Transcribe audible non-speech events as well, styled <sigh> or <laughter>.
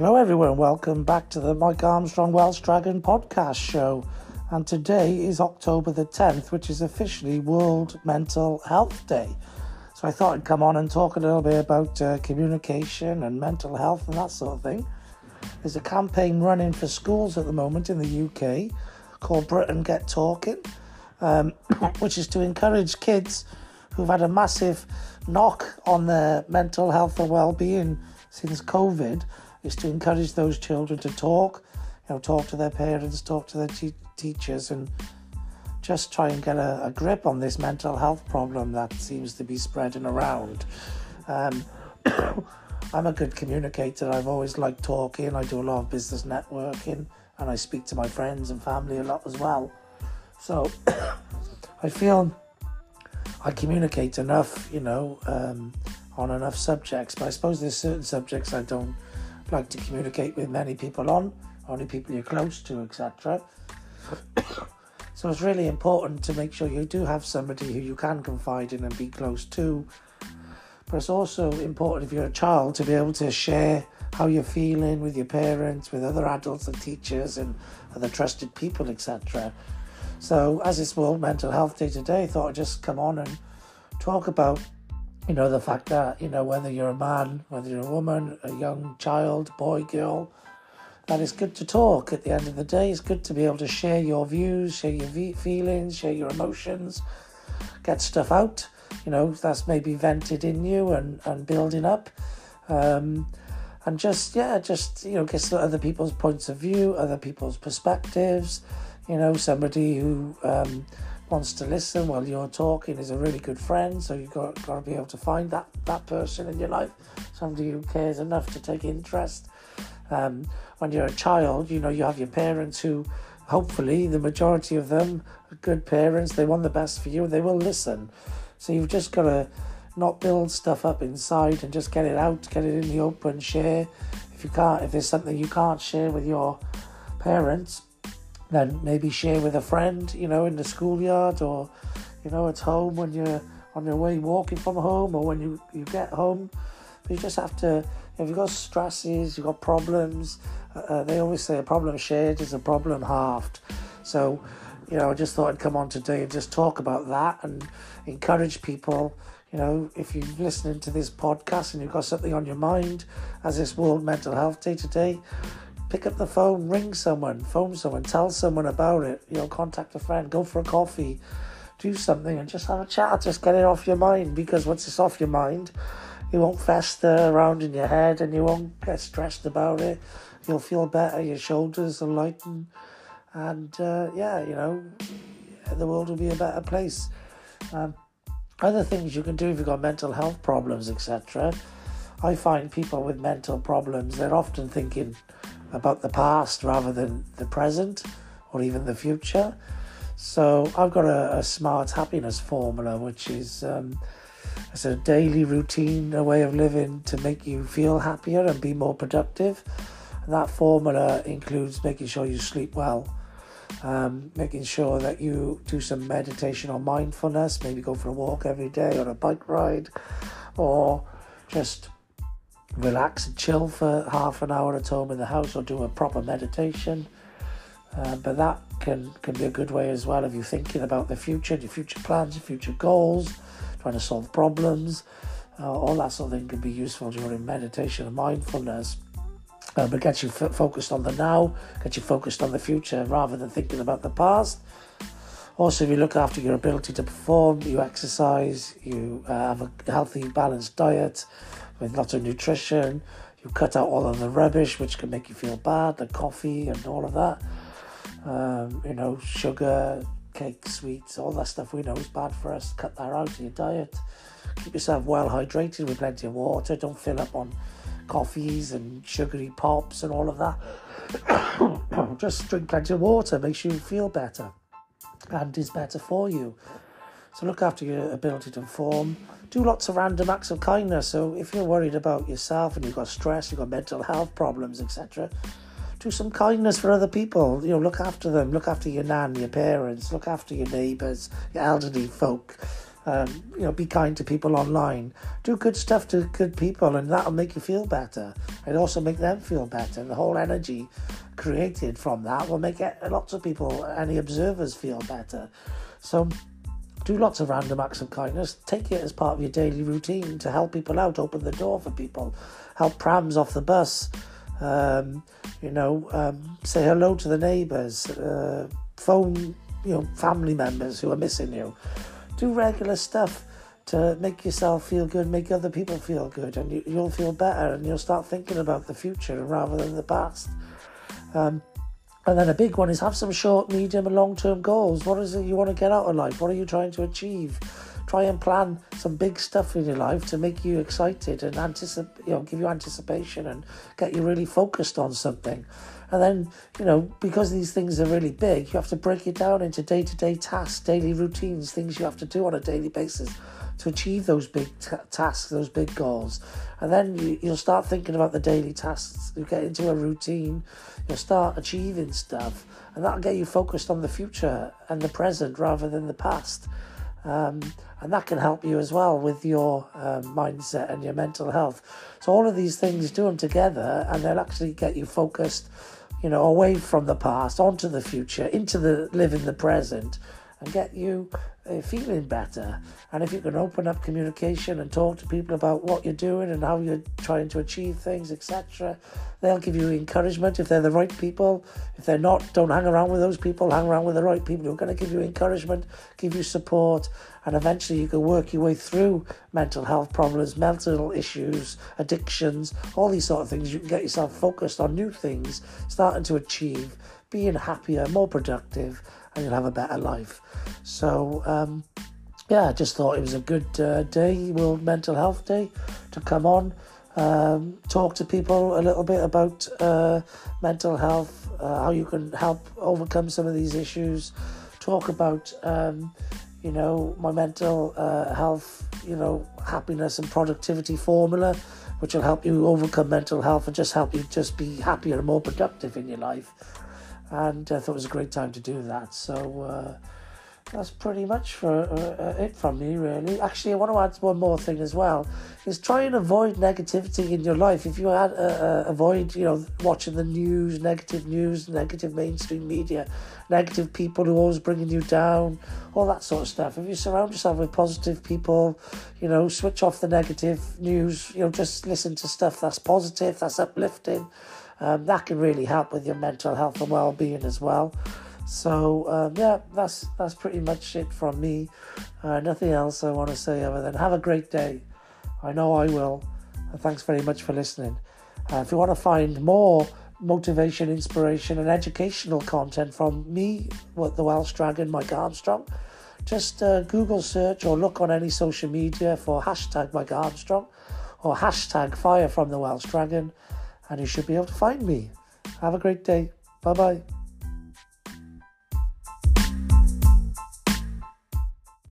Hello, everyone. Welcome back to the Mike Armstrong Welsh Dragon podcast show. And today is October the 10th, which is officially World Mental Health Day. So I thought I'd come on and talk a little bit about uh, communication and mental health and that sort of thing. There's a campaign running for schools at the moment in the UK called Britain Get Talking, um, <coughs> which is to encourage kids who've had a massive knock on their mental health and well-being since COVID is to encourage those children to talk, you know, talk to their parents, talk to their te- teachers, and just try and get a, a, grip on this mental health problem that seems to be spreading around. Um, <coughs> I'm a good communicator. I've always liked talking. I do a lot of business networking, and I speak to my friends and family a lot as well. So <coughs> I feel I communicate enough, you know, um, on enough subjects. But I suppose there's certain subjects I don't like to communicate with many people on, only people you're close to, etc. <coughs> so it's really important to make sure you do have somebody who you can confide in and be close to. But it's also important if you're a child to be able to share how you're feeling with your parents, with other adults and teachers and other trusted people, etc. So, as it's World Mental Health Day today, I thought I'd just come on and talk about you know, the fact that, you know, whether you're a man, whether you're a woman, a young child, boy, girl, that it's good to talk at the end of the day. It's good to be able to share your views, share your feelings, share your emotions, get stuff out, you know, that's maybe vented in you and, and building up. Um, and just, yeah, just, you know, get other people's points of view, other people's perspectives, you know, somebody who, um, wants to listen while you're talking is a really good friend. So you've got, got to be able to find that, that person in your life, somebody who cares enough to take interest. Um, when you're a child, you know, you have your parents who, hopefully, the majority of them are good parents. They want the best for you they will listen. So you've just got to not build stuff up inside and just get it out, get it in the open, share. If you can't, if there's something you can't share with your parents, then maybe share with a friend, you know, in the schoolyard or, you know, at home when you're on your way walking from home or when you, you get home. But you just have to, if you've got stresses, you've got problems, uh, uh, they always say a problem shared is a problem halved. So, you know, I just thought I'd come on today and just talk about that and encourage people. You know, if you're listening to this podcast and you've got something on your mind as this World Mental Health Day today, pick up the phone, ring someone, phone someone, tell someone about it, you know, contact a friend, go for a coffee, do something and just have a chat, just get it off your mind because once it's off your mind, it won't fester around in your head and you won't get stressed about it. You'll feel better, your shoulders will lighten, and uh, yeah, you know, the world will be a better place. Um, other things you can do if you've got mental health problems, etc. I find people with mental problems, they're often thinking, about the past rather than the present or even the future. So I've got a, a smart happiness formula, which is um, it's a daily routine, a way of living to make you feel happier and be more productive. And that formula includes making sure you sleep well, um, making sure that you do some meditation or mindfulness, maybe go for a walk every day or a bike ride, or just relax and chill for half an hour at home in the house or do a proper meditation. Uh, but that can, can be a good way as well if you're thinking about the future, your future plans, your future goals, trying to solve problems. Uh, all that sort of thing can be useful during meditation and mindfulness. Uh, but get you f- focused on the now, get you focused on the future rather than thinking about the past. Also, if you look after your ability to perform, you exercise, you uh, have a healthy, balanced diet, with lots of nutrition. You cut out all of the rubbish, which can make you feel bad, the coffee and all of that. Um, you know, sugar, cake, sweets, all that stuff we know is bad for us. Cut that out of your diet. Keep yourself well hydrated with plenty of water. Don't fill up on coffees and sugary pops and all of that. <coughs> Just drink plenty of water, makes you feel better and is better for you. So look after your ability to perform. Do lots of random acts of kindness. So if you're worried about yourself and you've got stress, you've got mental health problems, etc., do some kindness for other people. You know, look after them. Look after your nan, your parents. Look after your neighbours, your elderly folk. Um, you know, be kind to people online. Do good stuff to good people, and that'll make you feel better. And also make them feel better. And the whole energy created from that will make lots of people, any observers, feel better. So do lots of random acts of kindness. Take it as part of your daily routine to help people out, open the door for people, help prams off the bus. Um, you know, um, say hello to the neighbours, uh, phone, you know, family members who are missing you. Do regular stuff to make yourself feel good, make other people feel good, and you, will feel better, and you'll start thinking about the future rather than the past. Um, and then a big one is have some short, medium, and long term goals. What is it you want to get out of life? What are you trying to achieve? Try and plan some big stuff in your life to make you excited and anticipate, you know, give you anticipation and get you really focused on something. And then, you know, because these things are really big, you have to break it down into day to day tasks, daily routines, things you have to do on a daily basis to achieve those big t- tasks, those big goals. And then you, you'll start thinking about the daily tasks. You get into a routine, you'll start achieving stuff, and that'll get you focused on the future and the present rather than the past. Um, and that can help you as well with your um, mindset and your mental health. So, all of these things, do them together, and they'll actually get you focused, you know, away from the past, onto the future, into the living the present, and get you Uh, feeling better. And if you can open up communication and talk to people about what you're doing and how you're trying to achieve things, etc., they'll give you encouragement if they're the right people. If they're not, don't hang around with those people, hang around with the right people who are going to give you encouragement, give you support, and eventually you can work your way through mental health problems, mental issues, addictions, all these sort of things. You can get yourself focused on new things, starting to achieve, being happier, more productive and you'll have a better life. So, um, yeah, I just thought it was a good uh, day, World Mental Health Day, to come on, um, talk to people a little bit about uh, mental health, uh, how you can help overcome some of these issues, talk about, um, you know, my mental uh, health, you know, happiness and productivity formula, which will help you overcome mental health and just help you just be happier and more productive in your life and I thought it was a great time to do that. So uh, that's pretty much for uh, uh, it from me, really. Actually, I want to add one more thing as well: is try and avoid negativity in your life. If you had, uh, uh, avoid, you know, watching the news, negative news, negative mainstream media, negative people who are always bringing you down, all that sort of stuff. If you surround yourself with positive people, you know, switch off the negative news. You know, just listen to stuff that's positive, that's uplifting um, that can really help with your mental health and well-being as well. So um, yeah, that's that's pretty much it from me. Uh, nothing else I want to say other than have a great day. I know I will. And thanks very much for listening. Uh, if you want to find more motivation, inspiration, and educational content from me, the Welsh Dragon, Mike Armstrong, just uh, Google search or look on any social media for hashtag Mike Armstrong or hashtag Fire from the Welsh Dragon and you should be able to find me. Have a great day. Bye bye.